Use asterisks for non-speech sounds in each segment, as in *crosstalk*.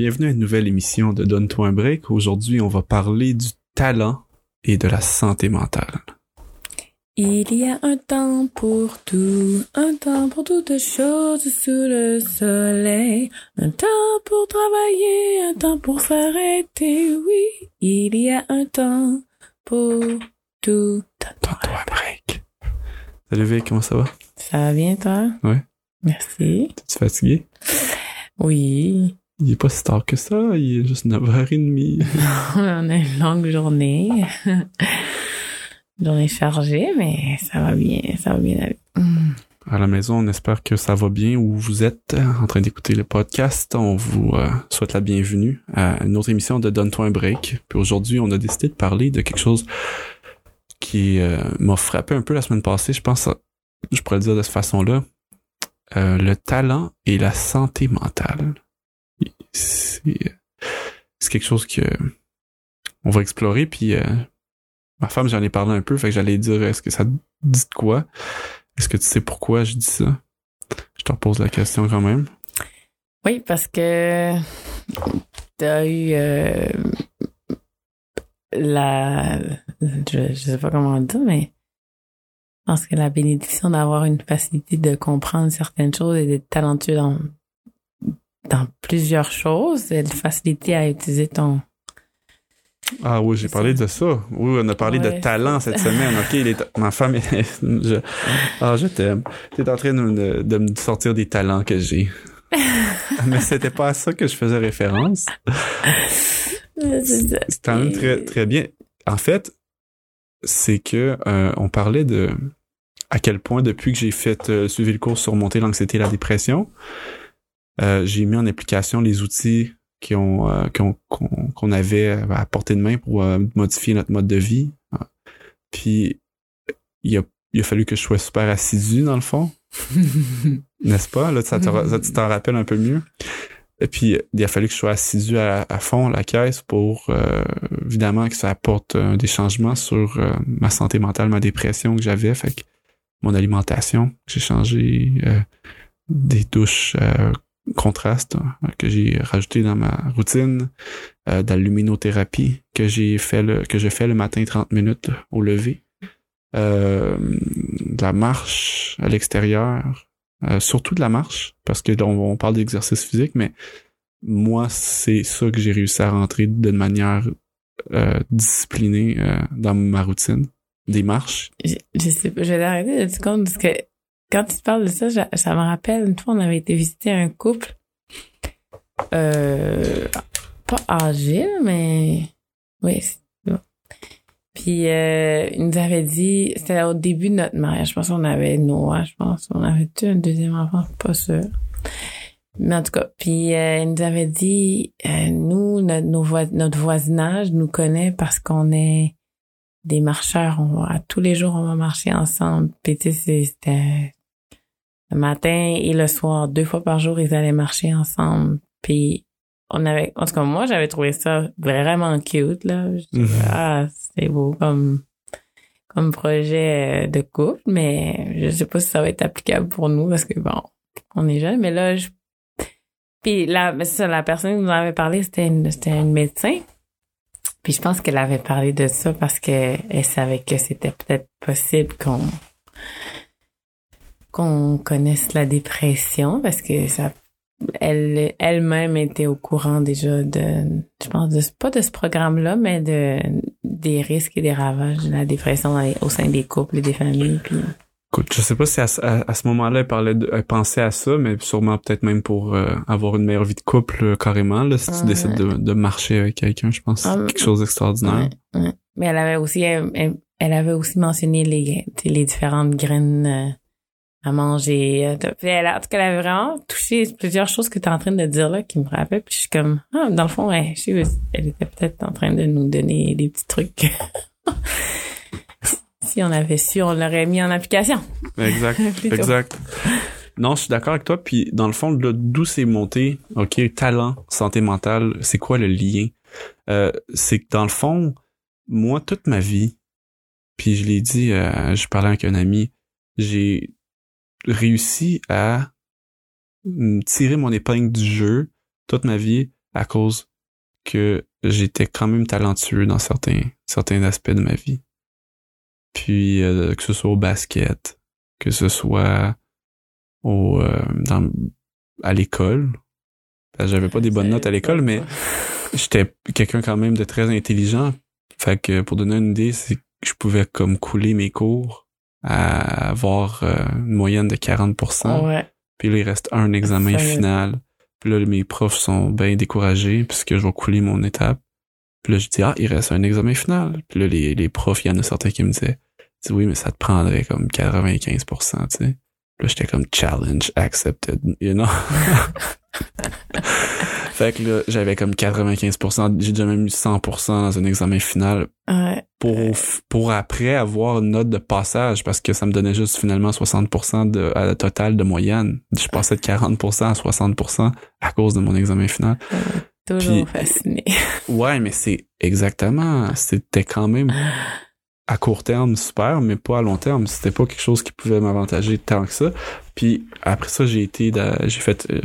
bienvenue à une nouvelle émission de Donne-toi un break. Aujourd'hui, on va parler du talent et de la santé mentale. Il y a un temps pour tout, un temps pour toutes choses sous le soleil, un temps pour travailler, un temps pour s'arrêter, oui. Il y a un temps pour tout. Donne-toi un break. Salut Vic, comment ça va? Ça va bien, toi? Oui. Merci. T'es-tu fatigué? Oui. Il est pas si tard que ça, il est juste 9h30. *laughs* On a une longue journée. journée chargée, mais ça va bien, ça va bien aller. À la maison, on espère que ça va bien où vous êtes en train d'écouter le podcast. On vous euh, souhaite la bienvenue à une autre émission de Donne-toi un break. Puis aujourd'hui, on a décidé de parler de quelque chose qui euh, m'a frappé un peu la semaine passée. Je pense, je pourrais le dire de cette façon-là. Euh, le talent et la santé mentale. C'est c'est quelque chose que on va explorer. Puis euh, ma femme, j'en ai parlé un peu, fait que j'allais dire est-ce que ça dit de quoi? Est-ce que tu sais pourquoi je dis ça? Je te repose la question quand même. Oui, parce que t'as eu euh, la... Je, je sais pas comment dire, mais je pense que la bénédiction d'avoir une facilité de comprendre certaines choses et d'être talentueux dans, dans plusieurs choses, et de facilité à utiliser ton... Ah oui, j'ai parlé de ça. Oui, on a parlé de talent cette *laughs* semaine. OK, il est- ma femme, est- *laughs* je, ah, je t'aime. T'es en train de, me- de me sortir des talents que j'ai. *laughs* Mais c'était pas à ça que je faisais référence. C'est quand même très, très bien. En fait, c'est que euh, on parlait de à quel point depuis que j'ai fait euh, suivi le cours sur monter l'anxiété et la dépression, euh, j'ai mis en application les outils qui ont, euh, qu'on avait à portée de main pour euh, modifier notre mode de vie. Puis il a, il a fallu que je sois super assidu dans le fond, *laughs* n'est-ce pas? Là, ça, te ça, tu t'en *laughs* rappelles un peu mieux. Et puis, il a fallu que je sois assidu à, à fond à la caisse pour, euh, évidemment, que ça apporte euh, des changements sur ma santé mentale, ma dépression que j'avais. Fait que mon alimentation, j'ai changé euh, des douches contrastes euh, que j'ai rajouté dans ma routine, euh, de la luminothérapie que j'ai fait le, que je fais le matin 30 minutes au lever, euh, de la marche à l'extérieur, euh, surtout de la marche, parce que on, parle d'exercice physique, mais moi, c'est ça que j'ai réussi à rentrer d'une manière euh, disciplinée euh, dans ma routine. Des marches. je, je sais pas, je vais arrêter de te compte parce que quand tu parles de ça, ça, me rappelle une fois on avait été visiter un couple euh, pas âgé, mais oui. Puis euh, il nous avait dit, c'était au début de notre mariage, je pense qu'on avait Noah, je pense, on avait tu un deuxième enfant, pas sûr. Mais en tout cas, puis euh, il nous avait dit, euh, nous, notre, nos notre voisinage nous connaît parce qu'on est des marcheurs. On va, tous les jours, on va marcher ensemble. Puis tu sais, c'était le matin et le soir, deux fois par jour, ils allaient marcher ensemble. Puis on avait, en tout cas, moi, j'avais trouvé ça vraiment cute, là. Je Mhm. ah, c'est beau comme, comme projet de couple, mais je sais pas si ça va être applicable pour nous parce que bon, on est jeunes, mais là, je, puis c'est ça, la personne qui nous en avait parlé, c'était une, c'était une médecin. Puis je pense qu'elle avait parlé de ça parce que elle savait que c'était peut-être possible qu'on qu'on connaisse la dépression parce que ça elle elle-même était au courant déjà de je pense de pas de ce programme-là mais de des risques et des ravages de la dépression les- au sein des couples et des familles puis Écoute, je sais pas si à, ce- à- à ce moment-là, elle parlait de, elle pensait à ça, mais sûrement peut-être même pour euh, avoir une meilleure vie de couple euh, carrément. Là, si tu Ouais. décides de, de marcher avec quelqu'un, je pense Ah, c'est quelque chose d'extraordinaire. Ouais, ouais. Mais elle avait aussi, elle, elle- elle avait aussi mentionné les, les différentes graines euh, à manger. euh, Puis elle, a- en tout cas, elle avait vraiment touché plusieurs choses que tu es en train de dire là qui me rappellent. Puis je suis comme, ah, dans le fond, elle, je sais, elle était peut-être en train de nous donner des petits trucs. *laughs* si on avait su, on l'aurait mis en application. Exact. *laughs* Exact. Non, je suis d'accord avec toi. Puis dans le fond, là, d'où c'est monté, ok, talent, santé mentale, c'est quoi le lien? Euh, C'est que dans le fond, moi toute ma vie, puis je l'ai dit, euh, je parlais avec un ami, j'ai réussi à mm, tirer mon épingle du jeu toute ma vie à cause que j'étais quand même talentueux dans certains, certains aspects de ma vie. Puis, euh, que ce soit au basket, que ce soit au, euh, dans, à l'école. J'avais pas des bonnes notes à l'école, mais j'étais quelqu'un quand même de très intelligent. Fait que pour donner une idée, c'est que je pouvais comme couler mes cours à avoir euh, une moyenne de 40%. Ouais. Puis là, il reste un examen final. Puis là, mes profs sont bien découragés puisque je vais couler mon étape. Puis là, je dis, ah, il reste un examen final. Puis là, les, les profs, il y en a certains qui me disaient, dis, oui, mais ça te prendrait comme 95%, tu sais. Puis là, j'étais comme challenge accepted, you know? *laughs* *laughs* fait que là, j'avais comme 95%, j'ai déjà même eu 100% dans un examen final Ouais. pour, pour après avoir une note de passage parce que ça me donnait juste finalement 60% de, à la totale de moyenne. Je passais de 40% à 60% à cause de mon examen final. Toujours Puis- fasciné. Ouais, mais c'est exactement, c'était quand même *laughs* à court terme super, mais pas à long terme. C'était pas quelque chose qui pouvait m'avantager tant que ça. Puis après ça, j'ai été, j'ai fait, euh,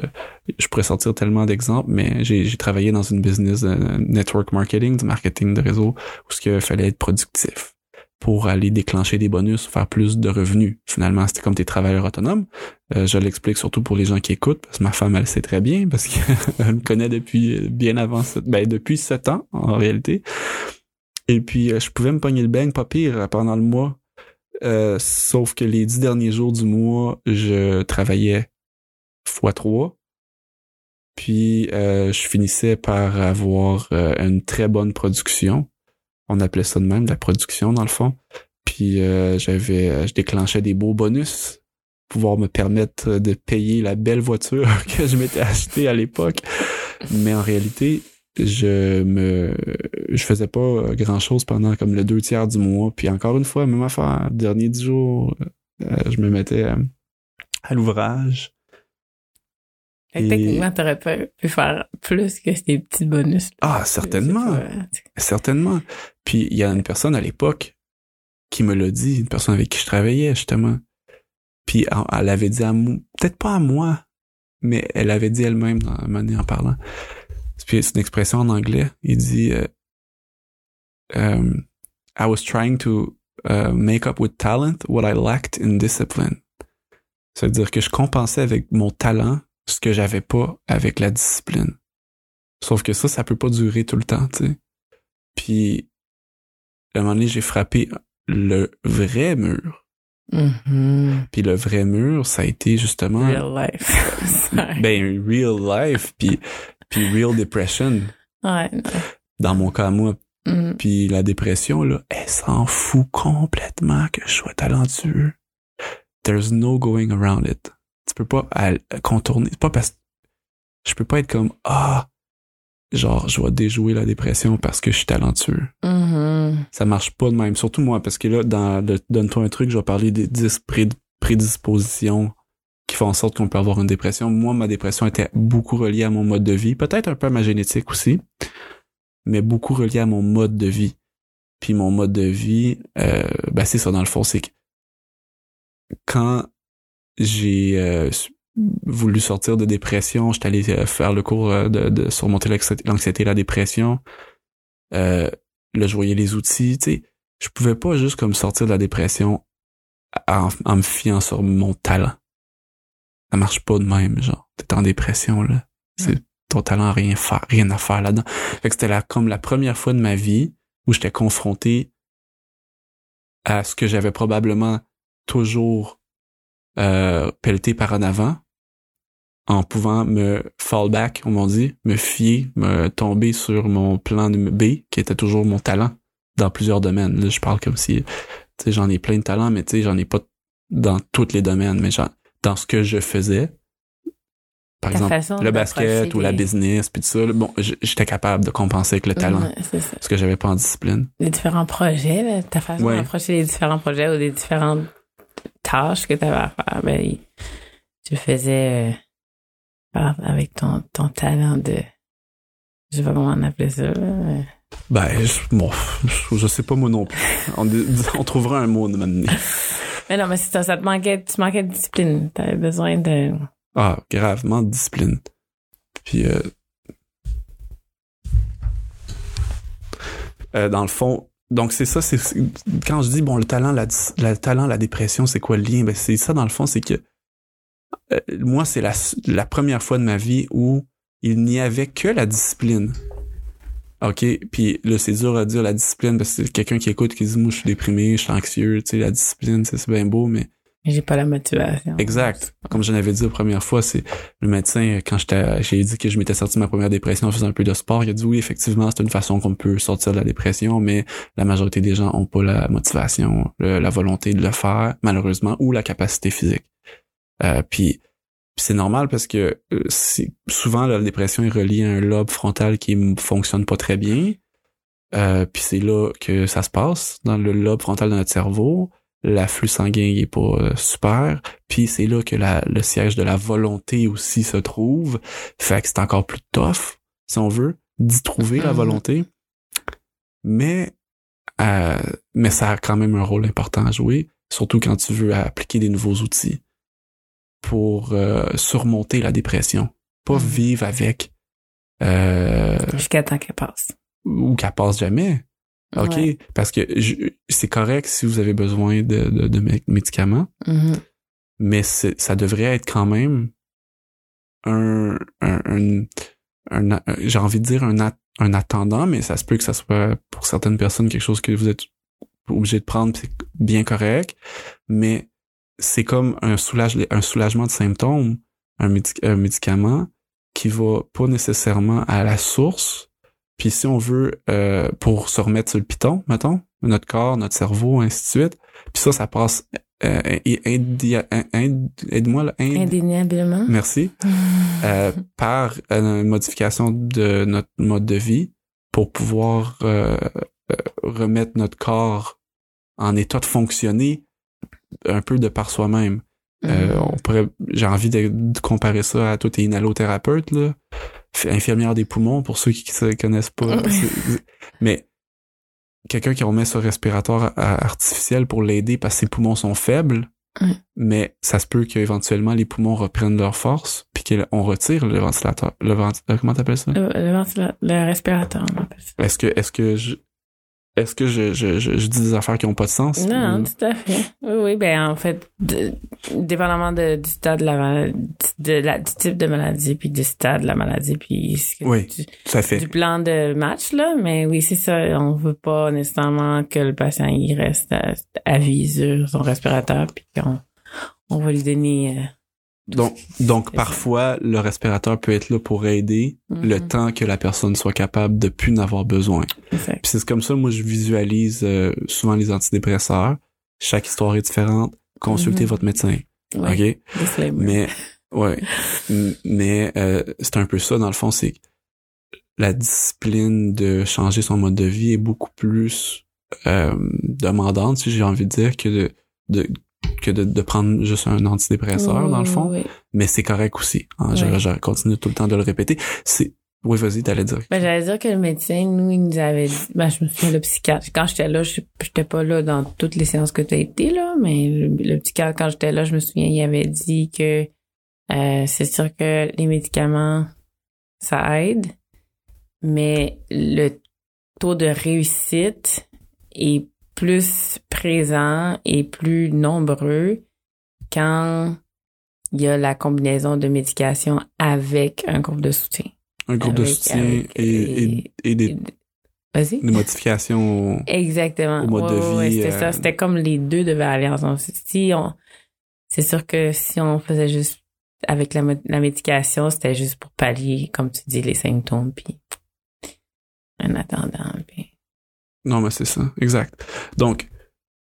je pourrais sortir tellement d'exemples, mais j'ai travaillé dans une business de network marketing, du marketing de réseau, où ce qu'il fallait être productif pour aller déclencher des bonus, faire plus de revenus. Finalement, c'était comme tes travailleurs autonomes. Euh, je l'explique surtout pour les gens qui écoutent, parce que ma femme, elle sait très bien, parce qu'elle *laughs* me connaît depuis bien avant, ben, depuis sept ans, en réalité. Et puis, euh, je pouvais me pogner le bang pas pire euh, pendant le mois. Euh, sauf que les dix derniers jours du mois, je travaillais fois trois. Puis, euh, je finissais par avoir euh, une très bonne production. On appelait ça de même, la production, dans le fond. Puis, j'avais, je déclenchais des beaux bonus pouvoir me permettre de payer la belle voiture *laughs* que je m'étais achetée à l'époque. Mais en réalité, je me je faisais pas grand chose pendant comme le deux tiers du mois. Puis encore une fois même affaire dernier dix jours euh, je me mettais euh, à l'ouvrage. Et- Techniquement, t'aurais pas pu faire plus que ces petits bonus. ah certainement. certainement. Puis il y a une personne à l'époque qui me l'a dit une personne avec qui je travaillais justement. Puis elle, avait dit à moi peut-être pas à moi mais elle avait dit elle-même dans donné en parlant puis c'est une expression en anglais. Il dit euh, um, I was trying to uh, make up with talent what I lacked in discipline. Ça veut dire que je compensais avec mon talent ce que j'avais pas avec la discipline. Sauf que ça ça peut pas durer tout le temps tu sais. Puis à un moment donné j'ai frappé le vrai mur Mhm. puis le vrai mur ça a été justement Real life. *laughs* Ben real life puis puis real depression ouais. dans mon cas moi Mhm. puis la dépression là elle s'en fout complètement que je sois talentueux there's no going around it tu peux pas contourner c'est pas parce que je peux pas être comme ah genre je vais déjouer la dépression parce que je suis talentueux Mhm. ça marche pas de même. Surtout moi, parce que là, dans le Donne-toi un truc, je vais parler des 10 pré- prédispositions qui font en sorte qu'on peut avoir une dépression. Moi, ma dépression était beaucoup reliée à mon mode de vie. Peut-être un peu à ma génétique aussi, mais beaucoup reliée à mon mode de vie. Puis mon mode de vie, euh, ben c'est ça dans le fond, c'est que quand j'ai euh, voulu sortir de dépression, j'étais allé euh, faire le cours euh, de, de surmonter l'anxi- l'anxiété et la dépression. Euh, là, je voyais les outils, tu sais. Je pouvais pas juste comme sortir de la dépression en, en me fiant sur mon talent. Ça marche pas de même, genre. T'es en dépression, là. C'est ton talent a rien faire, rien à faire là-dedans. Fait que c'était la, comme la première fois de ma vie où j'étais confronté à ce que j'avais probablement toujours euh, pelleté par en avant en pouvant me fall back, comme on dit, me fier, me tomber sur mon plan B, qui était toujours mon talent dans plusieurs domaines. Là, je parle comme si, tu sais, j'en ai plein de talents, mais tu sais, j'en ai pas dans tous les domaines, mais genre, dans ce que je faisais, par Ta exemple, le basket ou la business, puis tout ça, bon, j'étais capable de compenser avec le talent, ça. parce que j'avais pas en discipline. Les différents projets, ta façon Ouais. d'approcher les différents projets ou les différentes tâches que tu avais à faire, ben, tu faisais euh, avec ton, talent de. Je sais pas comment on ça. Ben, je, bon, *laughs* je sais pas moi non plus. On, *laughs* trouvera un mot de. *laughs* Mais non, mais c'est ça, ça te manquait, tu manquais de discipline. T'avais besoin de. Ah, gravement de discipline. Puis, euh, euh dans le fond, donc c'est ça, c'est quand je dis bon le talent, la, la talent, la dépression, c'est quoi le lien? Ben c'est ça dans le fond, c'est que euh, moi c'est la, la première fois de ma vie où il n'y avait que la discipline. OK, puis là c'est dur à dire la discipline parce que c'est quelqu'un qui écoute qui dit moi je suis déprimé, je suis anxieux, tu sais la discipline c'est bien beau mais j'ai pas la motivation. Exact. Comme je l'avais dit la première fois, c'est le médecin, quand j'ai dit que je m'étais sorti de ma première dépression en faisant un peu de sport, il a dit oui, effectivement, c'est une façon qu'on peut sortir de la dépression, mais la majorité des gens ont pas la motivation, la volonté de le faire, malheureusement, ou la capacité physique. Euh, puis c'est normal parce que euh, souvent la dépression est reliée à un lobe frontal qui fonctionne pas très bien. Euh, puis c'est là que ça se passe dans le lobe frontal de notre cerveau l'afflux sanguin est pas euh, super, puis c'est là que la, le siège de la volonté aussi se trouve, fait que c'est encore plus tough, si on veut, d'y trouver la mm-hmm. volonté. Mais euh, mais ça a quand même un rôle important à jouer, surtout quand tu veux appliquer des nouveaux outils pour euh, surmonter la dépression, pas mm-hmm. vivre avec jusqu'à temps qu'elle passe ou qu'elle passe jamais. OK? Parce que c'est correct si vous avez besoin de, de, médicaments, mm-hmm. mais ça devrait être quand même un, un, un, j'ai envie de dire un, un attendant, mais ça se peut que ça soit pour certaines personnes quelque chose que vous êtes obligé de prendre, c'est bien correct, mais c'est comme un, soulage, un soulagement de symptômes, un, un médicament qui va pas nécessairement à la source, puis si on veut, euh, pour se remettre sur le piton, mettons, notre corps, notre cerveau, ainsi de suite, puis ça, ça passe euh, aide-moi indéniablement. Merci. euh, *laughs* par une modification de notre mode de vie pour pouvoir euh, euh, remettre notre corps en état de fonctionner un peu de par soi-même. Euh, mm. on pourrait, j'ai envie de, comparer ça à toi, t'es inhalothérapeute, là infirmière des poumons pour ceux qui ne connaissent pas. mais quelqu'un qui remet ce respiratoire artificiel pour l'aider parce que ses poumons sont faibles, mais ça se peut qu'éventuellement les poumons reprennent leur force puis qu'on retire le ventilateur. Le ventilateur, comment t'appelles ça? Le, le, le respirateur, on appelle ça. Est-ce que, est-ce que je, est-ce que je, je, je, dis des affaires qui n'ont pas de sens? Non, tout à fait. Oui, oui, ben en fait, dépendamment de, du stade de la de la, du type de maladie, puis du stade de la maladie, puis oui, du, à fait. du plan de match, là, mais oui, c'est ça, on veut pas nécessairement que le patient il reste à, à vie sur son respirateur, puis qu'on on va lui donner... Donc, donc parfois, le respirateur peut être là pour aider le mm-hmm. temps que la personne soit capable de plus n'avoir besoin. Puis c'est comme ça, moi, je visualise euh, souvent les antidépresseurs. Chaque histoire est différente. Consultez mm-hmm. votre médecin. OK? Mais, ouais. *laughs* mais euh, c'est un peu ça, dans le fond, c'est la discipline de changer son mode de vie est beaucoup plus euh, demandante, si j'ai envie de dire, que de, de que de, prendre juste un antidépresseur, dans le fond. Mais c'est correct aussi. Hein, je, continue tout le temps de le répéter. C'est oui, vas-y, t'allais dire. Ben, j'allais dire que le médecin, nous, il nous avait dit, ben, je me souviens, le psychiatre, quand j'étais là, je j'étais pas là dans toutes les séances que tu as été, là, mais le, psychiatre, quand j'étais là, je me souviens, il avait dit que, euh, c'est sûr que les médicaments, ça aide, mais le taux de réussite est plus présent et plus nombreux quand il y a la combinaison de médication avec un groupe de soutien. Un groupe de soutien et, et, des, des, modifications Exactement. au mode de vie. c'était ça. Euh, c'était comme les deux devaient aller ensemble. Si on, c'est sûr que si on faisait juste avec la, la médication, c'était juste pour pallier, comme tu dis, les symptômes, puis en attendant, puis non, mais c'est ça, exact. Donc,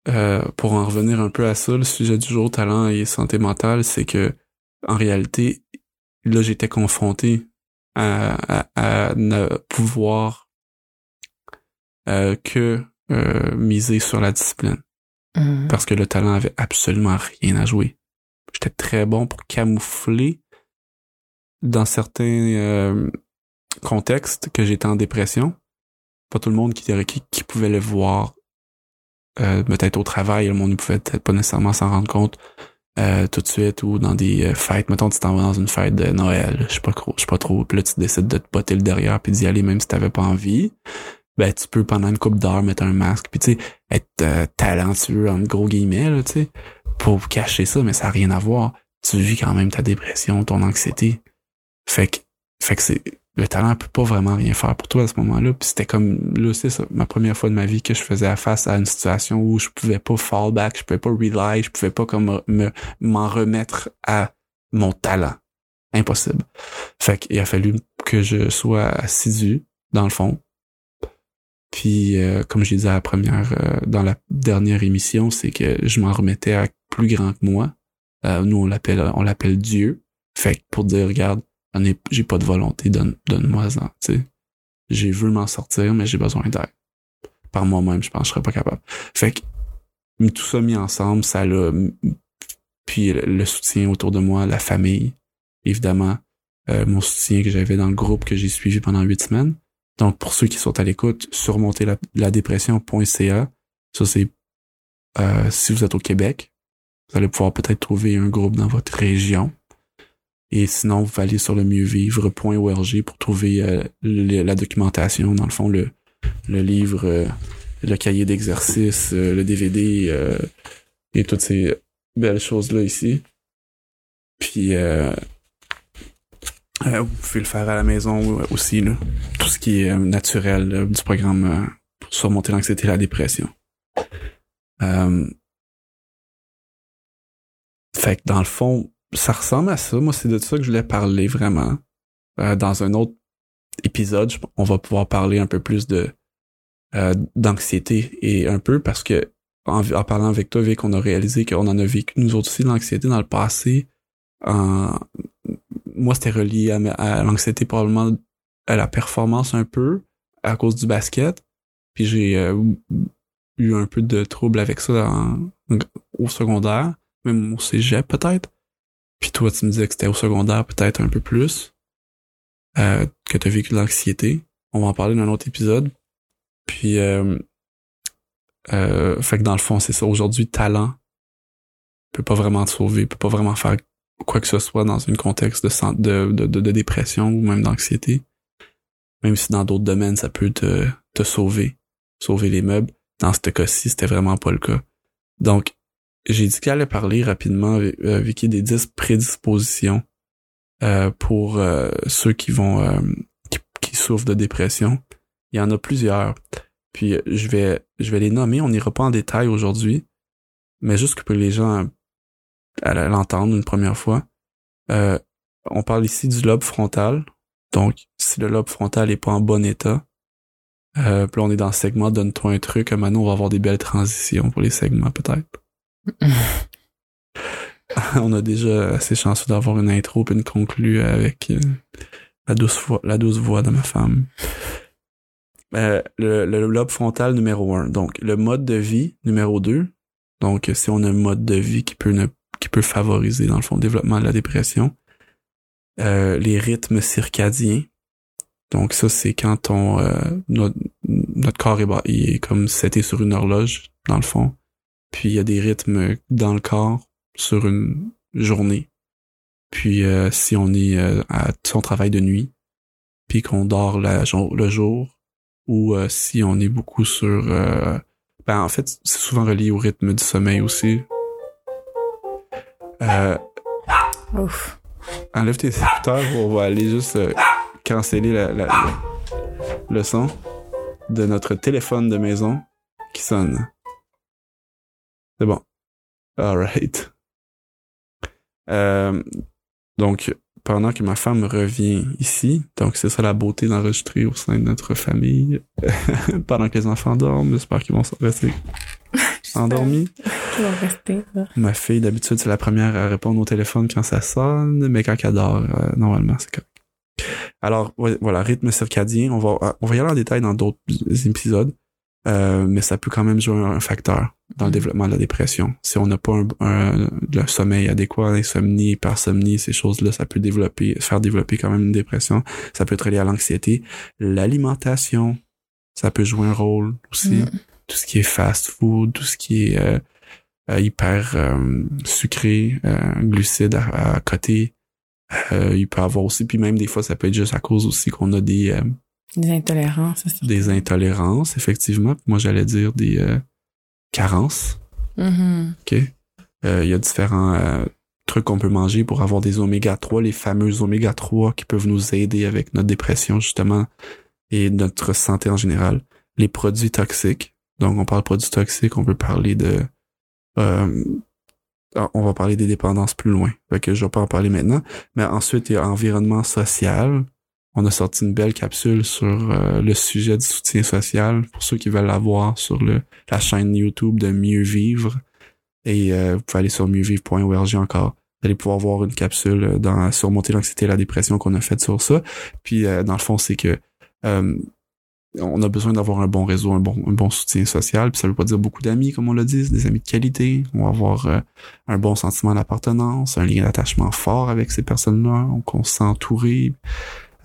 euh, pour en revenir un peu à ça, le sujet du jour, talent et santé mentale, c'est que en réalité, là, j'étais confronté à, à, ne pouvoir euh, que euh, miser sur la discipline. Mm-hmm. Parce que le talent avait absolument rien à jouer. J'étais très bon pour camoufler dans certains contextes que j'étais en dépression pas tout le monde qui, qui, qui pouvait le voir euh, peut-être au travail, le monde ne pouvait peut-être pas nécessairement s'en rendre compte euh, tout de suite ou dans des euh, fêtes. Mettons, tu t'en vas dans une fête de Noël, je sais pas trop, je sais pas trop, puis là tu décides de te botter le derrière puis d'y aller même si t'avais pas envie. ben tu peux pendant une couple d'heures mettre un masque puis tu sais être euh, talentueux en gros guillemets là, tu sais pour cacher ça mais ça a rien à voir tu vis quand même ta dépression ton anxiété fait que fait que c'est le talent peut pas vraiment rien faire pour toi à ce moment-là puis c'était comme là c'est ça ma première fois de ma vie que je faisais face à une situation où je pouvais pas fall back je pouvais pas rely je pouvais pas comme me m'en remettre à mon talent impossible fait qu'il a fallu que je sois assidu dans le fond puis, euh, comme je disais à la première, euh, dans la dernière émission, c'est que je m'en remettais à plus grand que moi. Euh, nous, on l'appelle, on l'appelle Dieu. Fait que pour dire, regarde, j'ai pas de volonté, donne, donne-moi ça, tu sais. J'ai vu m'en sortir, mais j'ai besoin d'aide. Par moi-même, je pense que je serais pas capable. Fait que, tout ça mis ensemble, ça l'a, puis le, soutien autour de moi, la famille, évidemment, mon soutien que j'avais dans le groupe que j'ai suivi pendant huit semaines. Donc, pour ceux qui sont à l'écoute, surmonter la, la dépression.ca. Ça, c'est euh, si vous êtes au Québec, vous allez pouvoir peut-être trouver un groupe dans votre région. Et sinon, vous allez sur le mieuxvivre.org pour trouver euh, la documentation, dans le fond, le, le livre, euh, le cahier d'exercice, le DVD et toutes ces belles choses-là ici. Puis euh, vous pouvez le faire à la maison aussi, là. tout ce qui est euh, naturel du programme euh, pour surmonter l'anxiété et la dépression. Fait que dans le fond, ça ressemble à ça. Moi, c'est de ça que je voulais parler vraiment. dans un autre épisode, on va pouvoir parler un peu plus de d'anxiété et un peu parce que en, parlant avec toi, Vic, on a réalisé qu'on en a vécu nous aussi l'anxiété dans le passé moi, c'était relié à, l'anxiété, probablement à la performance un peu, à cause du basket. Puis j'ai euh, eu un peu de trouble avec ça au secondaire, même au cégep peut-être. Puis toi, tu me disais que c'était au secondaire peut-être un peu plus, euh, que tu as vécu de l'anxiété. On va en parler dans un autre épisode. Puis, euh, euh, fait que dans le fond, c'est ça. Aujourd'hui, talent peut pas vraiment te sauver, peut pas vraiment faire quoi que ce soit dans un contexte de, de, de, de dépression ou même d'anxiété. Même si dans d'autres domaines, ça peut te, te sauver, sauver les meubles. Dans ce cas-ci, c'était vraiment pas le cas. Donc, j'ai dit qu'elle allait parler rapidement avec, euh, des 10 prédispositions euh, pour euh, ceux qui vont euh, qui, qui, souffrent de dépression. Il y en a plusieurs. Puis je vais je vais les nommer. On n'ira pas en détail aujourd'hui, mais juste que pour les gens à l'entendre une première fois. Euh, on parle ici du lobe frontal. Donc, si le lobe frontal est pas en bon état, euh, puis on est dans le segment Donne-toi un truc, maintenant on va avoir des belles transitions pour les segments peut-être. *laughs* on a déjà assez chanceux d'avoir une intro puis une conclue avec euh, la douce voix, la douce voix de ma femme. Euh, le, lobe frontal numéro un. Donc, le mode de vie numéro deux. Donc, si on a un mode de vie qui peut ne qui peut favoriser, dans le fond, le développement de la dépression. Euh, les rythmes circadiens. Donc ça, c'est quand on notre, corps est, il est comme seté sur une horloge, dans le fond. Puis il y a des rythmes dans le corps sur une journée. Puis euh, si on est à son travail de nuit, puis qu'on dort la, le jour, ou si on est beaucoup sur... ben en fait, c'est souvent relié au rythme du sommeil aussi. Euh, Ouf. Enlève tes écouteurs, on va aller juste euh, canceller la, le son de notre téléphone de maison qui sonne. C'est bon. Alright. Euh, donc, pendant que ma femme revient ici, donc c'est ça la beauté d'enregistrer au sein de notre famille, *laughs* pendant que les enfants dorment, j'espère qu'ils vont rester *laughs* endormis. Ma fille, d'habitude, c'est la première à répondre au téléphone quand ça sonne, mais quand elle dort, euh, normalement, c'est correct. Alors, voilà, rythme circadien, on va, on va y aller en détail dans d'autres épisodes, euh, mais ça peut quand même jouer un facteur dans le mm. développement de la dépression. Si on n'a pas un, un, le sommeil adéquat, l'insomnie, hypersomnie, ces choses-là, ça peut développer, faire développer quand même une dépression. Ça peut être lié à l'anxiété. L'alimentation, ça peut jouer un rôle aussi. Mm. Tout ce qui est fast food, tout ce qui est euh, euh, hyper euh, sucré, glucides à, côté. il peut avoir aussi, puis même des fois, ça peut être juste à cause aussi qu'on a des Des intolérances, c'est ça. des intolérances, effectivement. Puis Moi, j'allais dire des euh, carences. Mhm. OK? Euh, Il y a différents euh, trucs qu'on peut manger pour avoir des oméga 3, les fameux oméga 3 qui peuvent nous aider avec notre dépression, justement, et notre santé en général. Les produits toxiques. Donc, on parle de produits toxiques, on peut parler de... euh, on va parler des dépendances plus loin. Fait que je vais pas en parler maintenant. Mais ensuite, il y a environnement social. On a sorti une belle capsule sur euh, le sujet du soutien social pour ceux qui veulent la voir sur le, la chaîne YouTube de Mieux Vivre. Et euh, vous pouvez aller sur mieuxvivre.org encore. Vous allez pouvoir voir une capsule euh, dans surmonter l'anxiété et la dépression qu'on a faite sur ça. Puis euh, dans le fond, c'est que on a besoin d'avoir un bon réseau, un bon, un bon soutien social. Puis ça veut pas dire beaucoup d'amis, comme on l'a dit, des amis de qualité. On va avoir un bon sentiment d'appartenance, un lien d'attachement fort avec ces personnes-là, qu'on se sent entouré.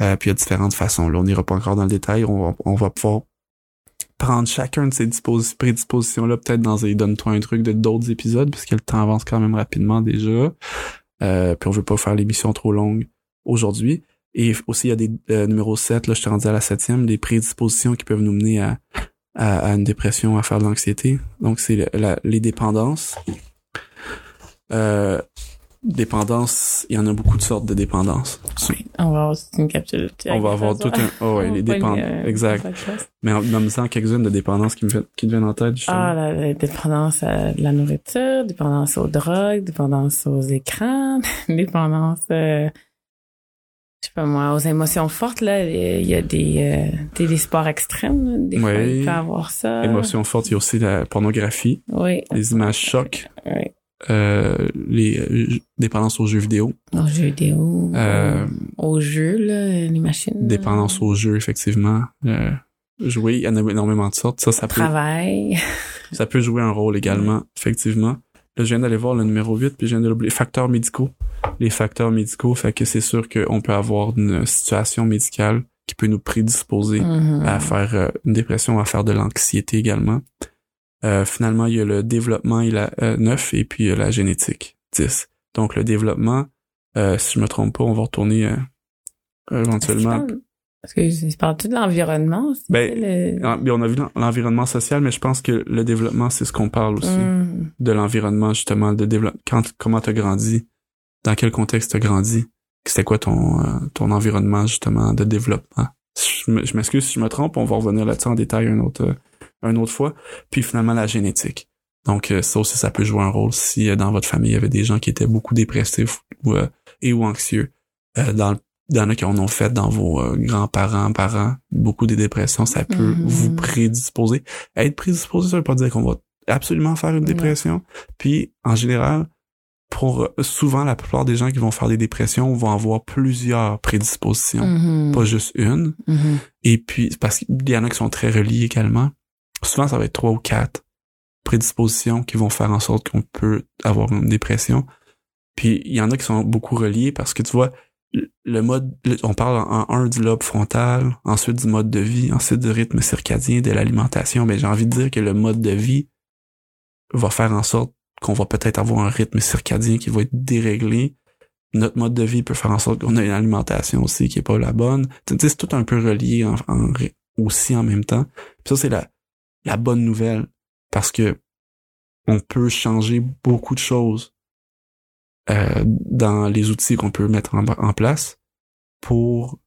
Euh, puis il y a différentes façons. Là, on n'ira pas encore dans le détail. On va, on va pouvoir prendre chacun de ces dispos- prédispositions-là, peut-être dans un donne-toi un truc de d'autres épisodes, puisque le temps avance quand même rapidement déjà. Euh, puis on veut pas faire l'émission trop longue aujourd'hui. Et aussi, il y a des euh, numéros 7, là, je suis rendu à la septième, des prédispositions qui peuvent nous mener à, à, à une dépression, à faire de l'anxiété. Donc, c'est les dépendances. Euh, dépendance, il y en a beaucoup de sortes de dépendances. Oui, on va avoir toute une capsule. On va avoir tout un... Oh ouais, *laughs* les dépendances. euh, Exact. Mais en nommant quelques-unes de dépendances qui me, fait- qui me viennent en tête, justement. Ah, la, la dépendance à la nourriture, dépendance aux drogues, dépendance aux écrans, *laughs* dépendance, euh, je sais pas moi, aux émotions fortes, là. Il y a des, euh, des, des sports extrêmes, là. Des fois, Oui. il peut avoir ça. Émotions fortes, il y a aussi la pornographie, Oui. les images chocs, Oui. Euh, les euh, dépendances aux jeux vidéo, Aux jeux vidéo. euh, Aux jeux, là, les machines. dépendance aux jeux, effectivement. Euh, jouer, il y en a énormément de sortes. Ça, ça peut, Travail. *laughs* ça peut jouer un rôle également, effectivement. Là, je viens d'aller voir le numéro 8, puis je viens de l'oublier. Facteurs médicaux. Les facteurs médicaux, fait que c'est sûr qu'on peut avoir une situation médicale qui peut nous prédisposer Mhm. à faire euh, une dépression, à faire de l'anxiété également. Euh, finalement, il y a le développement et la euh, 9 et puis euh, la génétique 10. Donc le développement, euh, si je me trompe pas, on va retourner euh, éventuellement. Parce que je parle tout de l'environnement. Ben, le... Ah, on a vu l'en- l'environnement social, mais je pense que le développement, c'est ce qu'on parle aussi. Mhm. De l'environnement, justement, de développement. Quand, comment t'as grandi? Dans quel contexte t'as grandi? C'était quoi ton, euh, ton environnement, justement, de développement? Je me- je m'excuse si je me trompe, on va revenir là-dessus en détail une autre, une autre fois. Puis finalement, la génétique. Donc, euh, ça aussi, ça peut jouer un rôle si euh, dans votre famille, il y avait des gens qui étaient beaucoup dépressifs ou, euh, et ou anxieux. Euh, dans le il y en a qui en ont fait dans vos grands-parents, parents, beaucoup de dépressions, ça peut Mhm. vous prédisposer. Être prédisposé, ça veut pas dire qu'on va absolument faire une dépression. Puis, en général, pour souvent, la plupart des gens qui vont faire des dépressions vont avoir plusieurs prédispositions, Mhm. pas juste une. Mhm. Et puis, parce qu'il y en a qui sont très reliés également. Souvent, ça va être trois ou quatre prédispositions qui vont faire en sorte qu'on peut avoir une dépression. Puis, il y en a qui sont beaucoup reliés parce que tu vois, le- mode, on parle en un du lobe frontal, ensuite du mode de vie, ensuite du rythme circadien, de l'alimentation. Mais j'ai envie de dire que le mode de vie va faire en sorte qu'on va peut-être avoir un rythme circadien qui va être déréglé. Notre mode de vie peut faire en sorte qu'on a une alimentation aussi qui est pas la bonne. C'est tout un peu relié aussi en même temps. Puis ça, c'est la, la bonne nouvelle. Parce que on peut changer beaucoup de choses euh, dans les outils qu'on peut mettre en, en place pour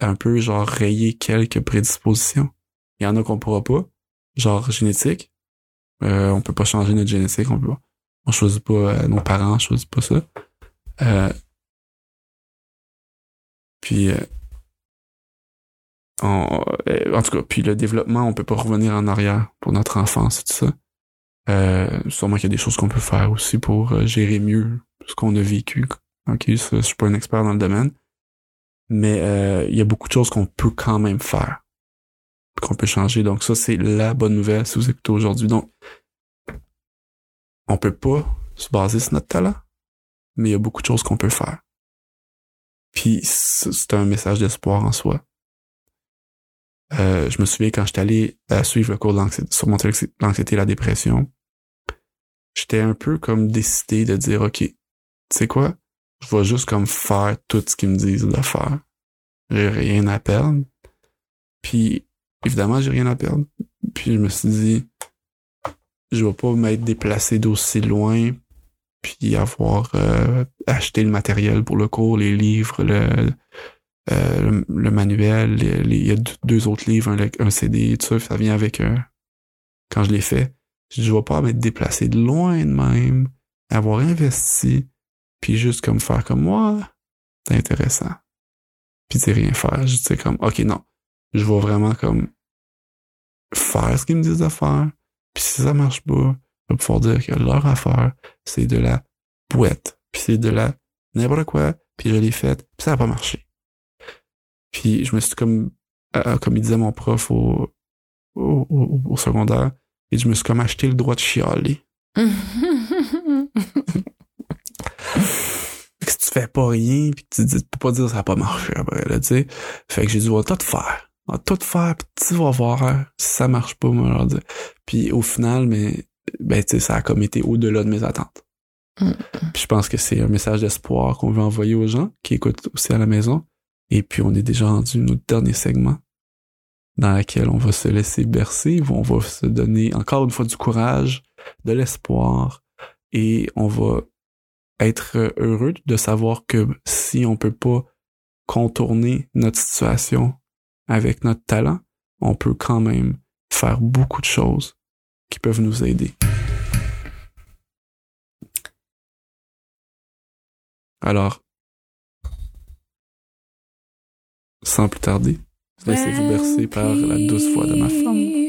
un peu genre rayer quelques prédispositions. Il y en a qu'on pourra pas, genre génétique. Euh, on peut pas changer notre génétique, on peut pas. On choisit pas euh, nos parents, on choisit pas ça. Euh, puis euh, euh, en tout cas, puis le développement, on peut pas revenir en arrière pour notre enfance et tout ça. Euh, sûrement qu'il y a des choses qu'on peut faire aussi pour euh, gérer mieux ce qu'on a vécu. Ok, je suis pas un expert dans le domaine, mais euh, il y a beaucoup de choses qu'on peut quand même faire, qu'on peut changer. Donc ça, c'est la bonne nouvelle si vous écoutez aujourd'hui. Donc, on peut pas se baser sur notre talent, mais il y a beaucoup de choses qu'on peut faire. Puis c'est un message d'espoir en soi. Euh, je me souviens quand j'étais allé euh, suivre le cours de l'anxiété, surmonter l'anxiété et la dépression, j'étais un peu comme décidé de dire, OK, tu sais quoi? Je vais juste comme faire tout ce qu'ils me disent de faire. J'ai rien à perdre. Puis évidemment, j'ai rien à perdre. Puis je me suis dit, je vais pas m'être déplacé d'aussi loin puis avoir euh, acheté le matériel pour le cours, les livres, le, euh, le, manuel, il y a deux autres livres, un, CD, tout ça, ça vient avec euh, quand je l'ai fait. Je vais pas m'être déplacé de loin de même, avoir investi, puis juste comme faire comme moi, c'est intéressant. Puis c'est rien faire. Je sais comme, ok non, je vais vraiment comme faire ce qu'ils me disent de faire. Puis si ça marche pas, je vais pouvoir dire que leur affaire, c'est de la bouette. Puis c'est de la n'importe quoi. Puis je l'ai faite. Puis ça n'a pas marché. Puis je me suis comme, euh, comme il disait mon prof au, au, au, secondaire, et je me suis comme acheté le droit de chialer. *laughs* si tu fais pas rien, puis tu, tu peux pas dire ça n'a pas marché après, là, tu sais. Fait que j'ai dit, on va tout faire. On va tout faire, puis tu vas voir si ça marche pas, moi, dire. Puis au final, mais, ben, tu sais, ça a comme été au-delà de mes attentes. Mm. Puis je pense que c'est un message d'espoir qu'on veut envoyer aux gens qui écoutent aussi à la maison. Et puis on est déjà rendu notre dernier segment dans lequel on va se laisser bercer, on va se donner encore une fois du courage, de l'espoir, et on va être heureux de savoir que si on peut pas contourner notre situation avec notre talent, on peut quand même faire beaucoup de choses qui peuvent nous aider. Alors, sans plus tarder, laissez-vous bercer par la douce voix de ma femme.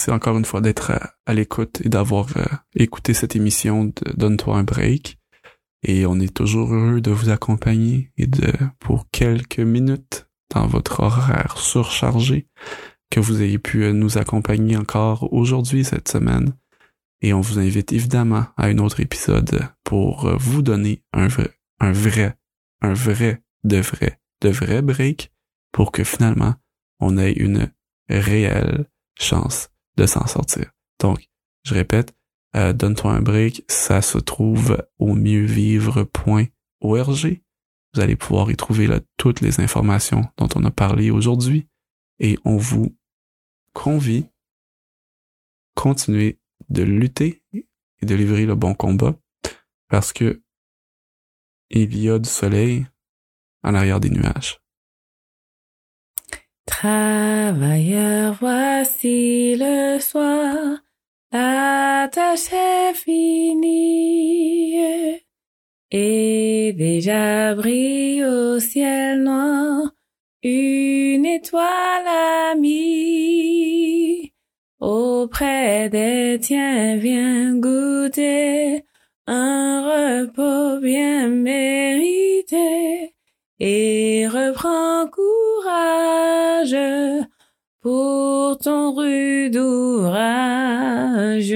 Merci encore une fois d'être à, l'écoute et d'avoir euh, écouté cette émission de Donne-toi un break. Et on est toujours heureux de vous accompagner et de, pour quelques minutes dans votre horaire surchargé, que vous ayez pu euh, nous accompagner encore aujourd'hui, cette semaine. Et on vous invite évidemment à un autre épisode pour euh, vous donner un vrai, un vrai, un vrai, de vrai, de vrai break pour que finalement on ait une réelle chance de s'en sortir. Donc, je répète, euh, donne-toi un break, ça se trouve au mieuxvivre.org. Vous allez pouvoir y trouver toutes les informations dont on a parlé aujourd'hui et on vous convie continuer de lutter et de livrer le bon combat parce que il y a du soleil en arrière des nuages. Travailleurs, voici le soir, la tâche est finie, et déjà brille au ciel noir une étoile amie. Auprès des tiens, viens goûter un repos bien mérité. Et pour ton rude ouvrage.